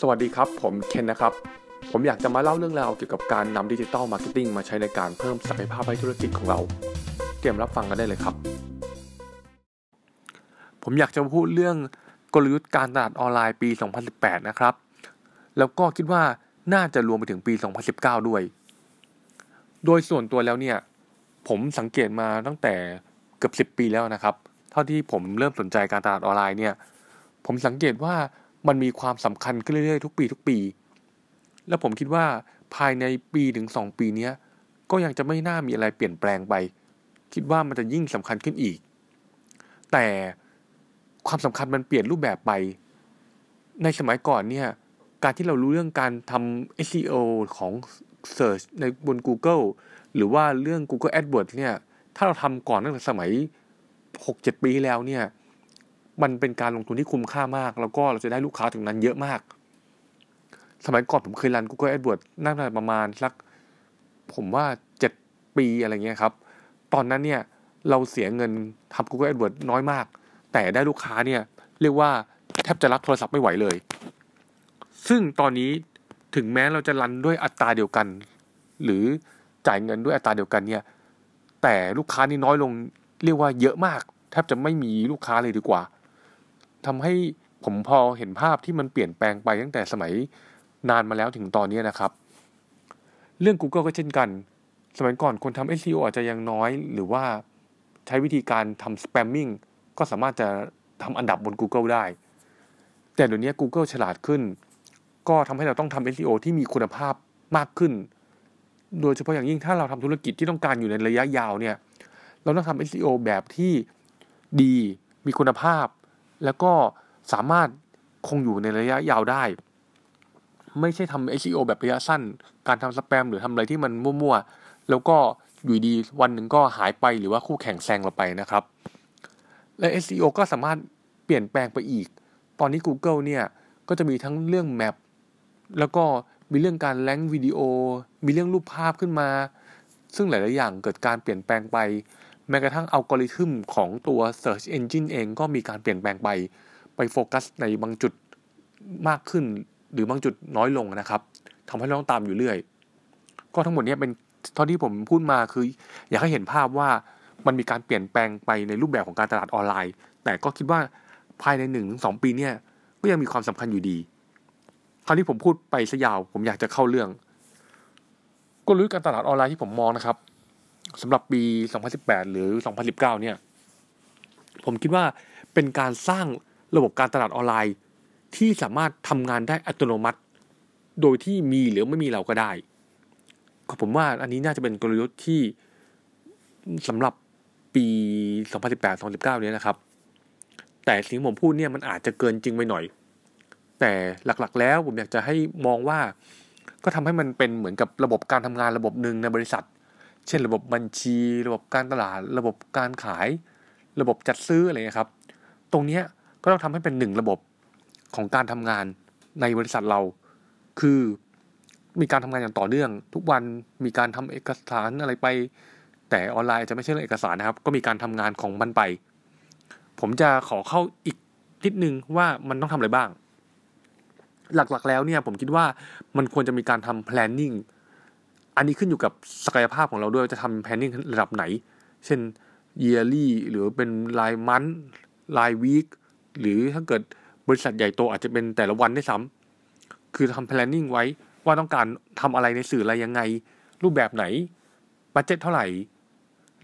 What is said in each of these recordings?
สวัสดีครับ ผมเคนนะครับ ผมอยากจะมาเล่าเรื่องราวเกี่ยวกับการนำ digital marketing มาใช้ในการเพิ่มศักยภาพให้ธุรกิจของเรา เตรียมรับฟังกันได้เลยครับ ผมอยากจะพูดเรื่องกลยุทธ์การตลาดออนไลน์ปี 2018 นะครับ แล้วก็คิดว่าน่าจะรวมไปถึงปี 2019 ด้วย โดยส่วนตัวแล้วเนี่ย ผมสังเกตมาตั้งแต่เกือบ 10 ปีแล้วนะครับ เท่าที่ผมเริ่มสนใจการตลาดออนไลน์เนี่ย ผมสังเกตว่า มันมีความสำคัญขึ้นเรื่อยๆทุกปีทุกปี แล้วผมคิดว่าภายในปีถึง2ปีนี้ก็ยังจะไม่น่ามีอะไรเปลี่ยนแปลงไป คิดว่ามันจะยิ่งสำคัญขึ้นอีก แต่ความสำคัญมันเปลี่ยนรูปแบบไป ในสมัยก่อนเนี่ย การที่เรารู้เรื่องการทำ SEO ของ Search ในบน Google หรือว่าเรื่อง Google AdWords เนี่ย ถ้าเราทำก่อนตั้งแต่สมัย 6-7 ปีแล้วเนี่ย มันเป็นการลงทุนที่คุ้มค่ามาก แล้วก็เราจะได้ลูกค้าถึงนั้นเยอะมาก สมัยก่อนผมเคยรัน Google AdWords น่าจะประมาณสักผมว่า 7 ปีอะไรเงี้ยครับ ตอนนั้นเนี่ยเราเสียเงินทำ Google AdWords น้อยมาก แต่ได้ลูกค้าเนี่ยเรียกว่าแทบจะรับโทรศัพท์ไม่ไหวเลย ซึ่งตอนนี้ถึงแม้เราจะรันด้วยอัตราเดียวกัน หรือจ่ายเงินด้วยอัตราเดียวกันเนี่ย แต่ลูกค้านี่น้อยลงเรียกว่าเยอะมาก แทบจะไม่มีลูกค้าเลยดีกว่า ทำให้ผมพอเห็นภาพที่มันเปลี่ยนแปลงไปตั้งแต่สมัยนานมาแล้วถึงตอนนี้นะครับ เรื่อง Google ก็เช่นกัน สมัยก่อนคนทำ SEO อาจจะยังน้อย หรือว่าใช้วิธีการทำ spamming ก็สามารถจะทำอันดับบน Google ได้ แต่เดี๋ยวนี้ Google ฉลาดขึ้น ก็ทำให้เราต้องทำ SEO ที่มีคุณภาพมากขึ้น โดยเฉพาะอย่างยิ่งถ้าเราทำธุรกิจที่ต้องการอยู่ในระยะยาวเนี่ย เราต้องทำ SEO แบบที่ดี มีคุณภาพ แล้วก็สามารถคงอยู่ในระยะยาวได้ ไม่ใช่ทำ SEO แบบระยะสั้น การทำสแปมหรือทำอะไรที่มันมั่วๆ แล้วก็อยู่ดีวันหนึ่งก็หายไปหรือว่าคู่แข่งแซงเราไปนะครับ และ SEO ก็สามารถเปลี่ยนแปลงไปอีก ตอนนี้ Google เนี่ย ก็จะมีทั้งเรื่องแมปแล้วก็มีเรื่องการแลงวิดีโอ มีเรื่องรูปภาพขึ้นมา ซึ่งหลาย ๆ อย่างเกิดการเปลี่ยนแปลงไป แม้กระทั่งอัลกอริทึมของตัว Search Engine เองก็มีการเปลี่ยนแปลงไป ไปโฟกัสในบางจุดมากขึ้น หรือบางจุดน้อยลงนะครับทำให้เราต้องตามอยู่เรื่อย ก็ทั้งหมดนี้เป็นเท่าที่ผมพูดมาคือ อยากให้เห็นภาพว่ามันมีการเปลี่ยนแปลงไปในรูปแบบของการตลาดออนไลน์ แต่ก็คิดว่าภายในหนึ่งสองปีเนี่ยก็ยังมีความสำคัญอยู่ดี คราวนี้ผมพูดไปซะยาว ผมอยากจะเข้าเรื่องกลยุทธ์การตลาดออนไลน์ที่ผมมองนะครับ สำหรับปี 2018 หรือ 2019 เนี่ย ผมคิดว่าเป็นการสร้างระบบการตลาดออนไลน์ ที่สามารถทำงานได้อัตโนมัติ โดยที่มีหรือไม่มีเราก็ได้ผมว่าอันนี้น่าจะเป็นกลยุทธ์ที่สำหรับปี 2018-2019 เนี้ยนะครับ แต่สิ่งผมพูดเนี่ยมันอาจจะเกินจริงไปหน่อย แต่หลักๆ แล้วผมอยากจะให้มองว่าก็ทำให้มันเป็นเหมือนกับระบบการทำงานระบบหนึ่งในบริษัท เช่นระบบบัญชี ระบบการตลาด ระบบการขาย ระบบจัดซื้ออะไรครับ ตรงนี้ก็ต้องทำให้เป็นหนึ่งระบบของการทำงานในบริษัทเรา คือมีการทำงานอย่างต่อเนื่อง ทุกวันมีการทำเอกสารอะไรไป แต่ออนไลน์จะไม่ใช่เรื่องเอกสารนะครับ ก็มีการทำงานของมันไป ผมจะขอเข้าอีกนิดนึงว่ามันต้องทำอะไรบ้าง หลักๆแล้วเนี่ยผมคิดว่ามันควรจะมีการทำ planning อันนี้ขึ้นอยู่กับศักยภาพของเราด้วยจะทำ planning ระดับไหน เช่น yearly หรือเป็นรายมันรายวีคหรือถ้าเกิดบริษัทใหญ่โตอาจจะเป็นแต่ละวันได้ซ้ำคือทำ planning ไว้ว่าต้องการทำอะไรในสื่ออะไรยังไง รูปแบบไหนบัตเจ็ตเท่าไหร่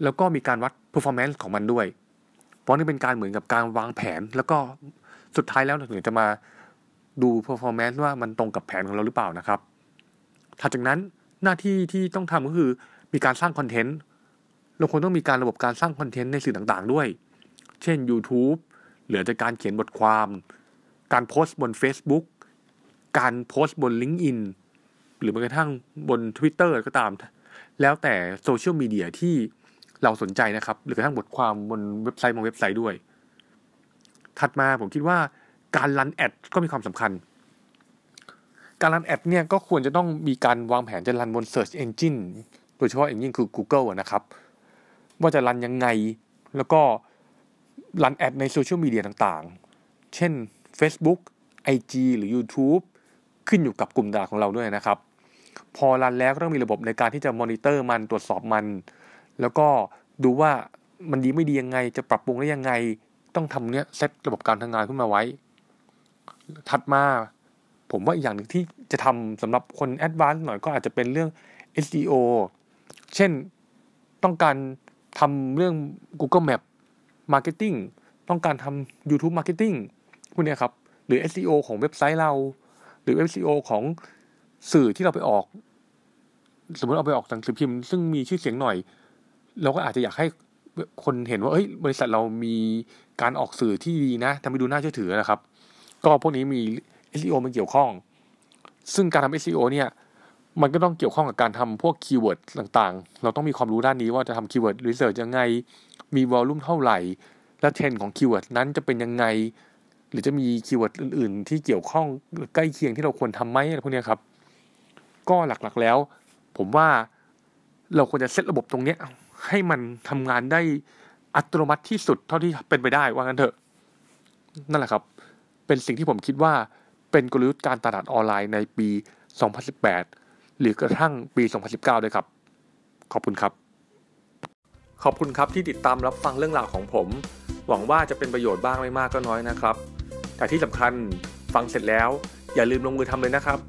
แล้วก็มีการวัด performance ของมันด้วย เพราะนี่เป็นการเหมือนกับการวางแผน แล้วก็สุดท้ายแล้วถึงจะมาดู performance ว่ามันตรงกับแผนของเราหรือเปล่านะครับถัดจากนั้น หน้าที่ที่ต้องทำก็คือมีการสร้างคอนเทนต์เราควรต้องมีการระบบการสร้างคอนเทนต์ในสื่อต่างๆด้วย เช่น YouTube เหลือจากการเขียนบทความ การโพสต์บน Facebook การโพสต์บน LinkedIn หรือแม้กระทั่งบน Twitter ก็ตาม แล้วแต่โซเชียลมีเดียที่เราสนใจนะครับ หรือกระทั่งบทความบนเว็บไซต์บางเว็บไซต์ด้วย ถัดมาผมคิดว่าการรันแอดก็มีความสำคัญ การรันแอดเนี่ยก็ควรจะต้องมีการวางแผนจะรันบน Search Engine โดยเฉพาะอย่างยิ่งคือ Google นะครับ ว่าจะ run ยังไง แล้วก็ run ad ในโซเชียลมีเดียต่างๆ เช่น Facebook IG หรือ YouTube ขึ้นอยู่กับกลุ่มตลาดของเราด้วยนะครับ พอ run แล้วก็ต้องมีระบบในการที่จะมอนิเตอร์มันตรวจสอบมัน แล้วก็ดูว่ามันดีไม่ดียังไง จะปรับปรุงได้ยังไง ต้องทำเนี้ยเซตระบบการทำงานขึ้นมาไว้ ถัดมา ผมว่าอีกอย่างหนึ่งที่จะทำสำหรับคนแอดวานซ์หน่อยก็อาจจะเป็นเรื่อง SEO เช่นต้องการทำเรื่อง Google Map Marketing ต้องการทำ YouTube Marketing พวกนี้ครับ หรือ SEO ของเว็บไซต์เรา หรือ SEO ของสื่อที่เราไปออก สมมติเอาไปออกหนังสือพิมพ์ ซึ่งมีชื่อเสียงหน่อย เราก็อาจจะอยากให้คนเห็นว่าเอ้ยบริษัทเรามีการออกสื่อที่ดีนะทำให้ดูน่าเชื่อถือนะครับ ก็พวกนี้มี SEO มันเกี่ยวข้อง ซึ่งการทำ SEO เนี่ยมันก็ต้องเกี่ยวข้องกับการทำพวก keyword ต่างๆ เราต้องมีความรู้ด้านนี้ว่าจะทำ keyword research ยังไง มี volume เท่าไหร่ และเทรนของ keyword นั้นจะเป็นยังไง หรือจะมี keyword อื่น ๆ ที่เกี่ยวข้องใกล้เคียงที่เราควรทำไหมอะไรพวกนี้ครับ ก็หลักๆแล้ว ผมว่าเราควรจะเซตระบบตรงนี้ให้มันทำงานได้อัตโนมัติที่สุดเท่าที่เป็นไปได้ว่างั้นเถอะ นั่นแหละครับ เป็นสิ่งที่ผมคิดว่า เป็นกลยุทธ์การตลาดออนไลน์ในปี 2018 หรือกระทั่งปี 2019 ด้วยครับ ขอบคุณครับ ขอบคุณครับที่ติดตามรับฟังเรื่องราวของผม หวังว่าจะเป็นประโยชน์บ้างไม่มากก็น้อยนะครับ แต่ที่สำคัญฟังเสร็จแล้ว อย่าลืมลงมือทำเลยนะครับ